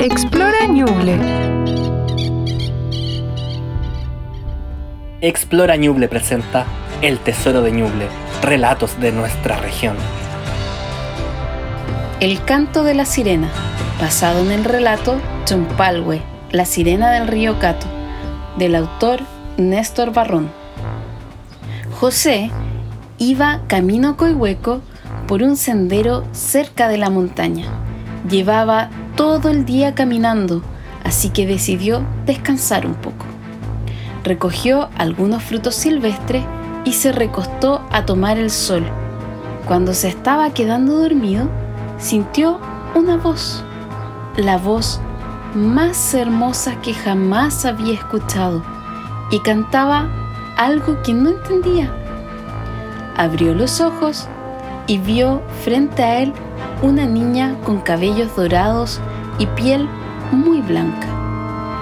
Explora Ñuble. Explora Ñuble presenta El Tesoro de Ñuble, relatos de nuestra región. El canto de la sirena, basado en el relato Chompalwe, la sirena del río Cato, del autor Néstor Barrón. José iba camino a Coihueco por un sendero cerca de la montaña. Llevaba todo el día caminando, así que decidió descansar un poco. Recogió algunos frutos silvestres y se recostó a tomar el sol. Cuando se estaba quedando dormido, sintió una voz, la voz más hermosa que jamás había escuchado, y cantaba algo que no entendía. Abrió los ojos y vio frente a él una niña con cabellos dorados y piel muy blanca.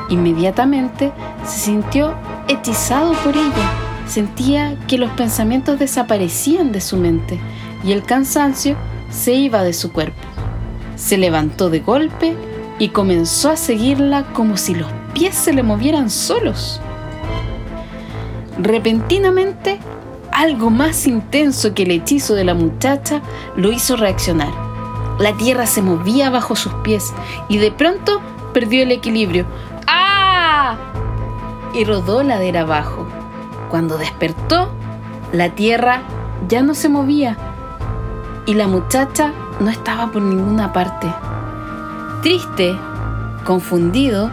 Inmediatamente se sintió hechizado por ella. Sentía que los pensamientos desaparecían de su mente y el cansancio se iba de su cuerpo. Se levantó de golpe y comenzó a seguirla como si los pies se le movieran solos. Repentinamente algo más intenso que el hechizo de la muchacha lo hizo reaccionar. La tierra se movía bajo sus pies y de pronto perdió el equilibrio. ¡Ah! Y rodó ladera abajo. Cuando despertó, la tierra ya no se movía y la muchacha no estaba por ninguna parte. Triste, confundido,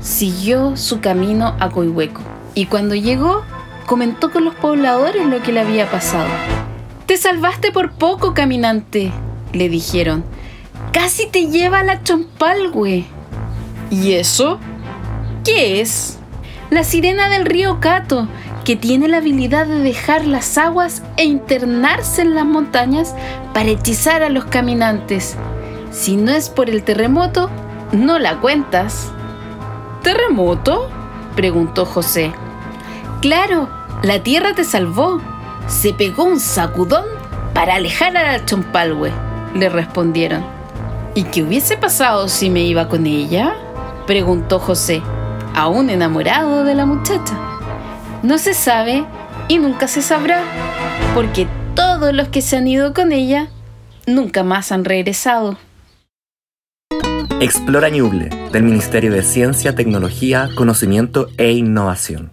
siguió su camino a Coihueco y cuando llegó comentó con los pobladores lo que le había pasado. Te salvaste por poco, caminante, le dijeron. Casi te lleva la chompalgue. ¿Y eso? ¿Qué es? La sirena del río Cato, que tiene la habilidad de dejar las aguas e internarse en las montañas para hechizar a los caminantes. Si no es por el terremoto, no la cuentas. ¿Terremoto? preguntó José. Claro, la tierra te salvó. Se pegó un sacudón para alejar a la chompalgue, le respondieron. ¿Y qué hubiese pasado si me iba con ella? preguntó José, aún enamorado de la muchacha. No se sabe y nunca se sabrá, porque todos los que se han ido con ella nunca más han regresado. Explora Ñuble, del Ministerio de Ciencia, Tecnología, Conocimiento e Innovación.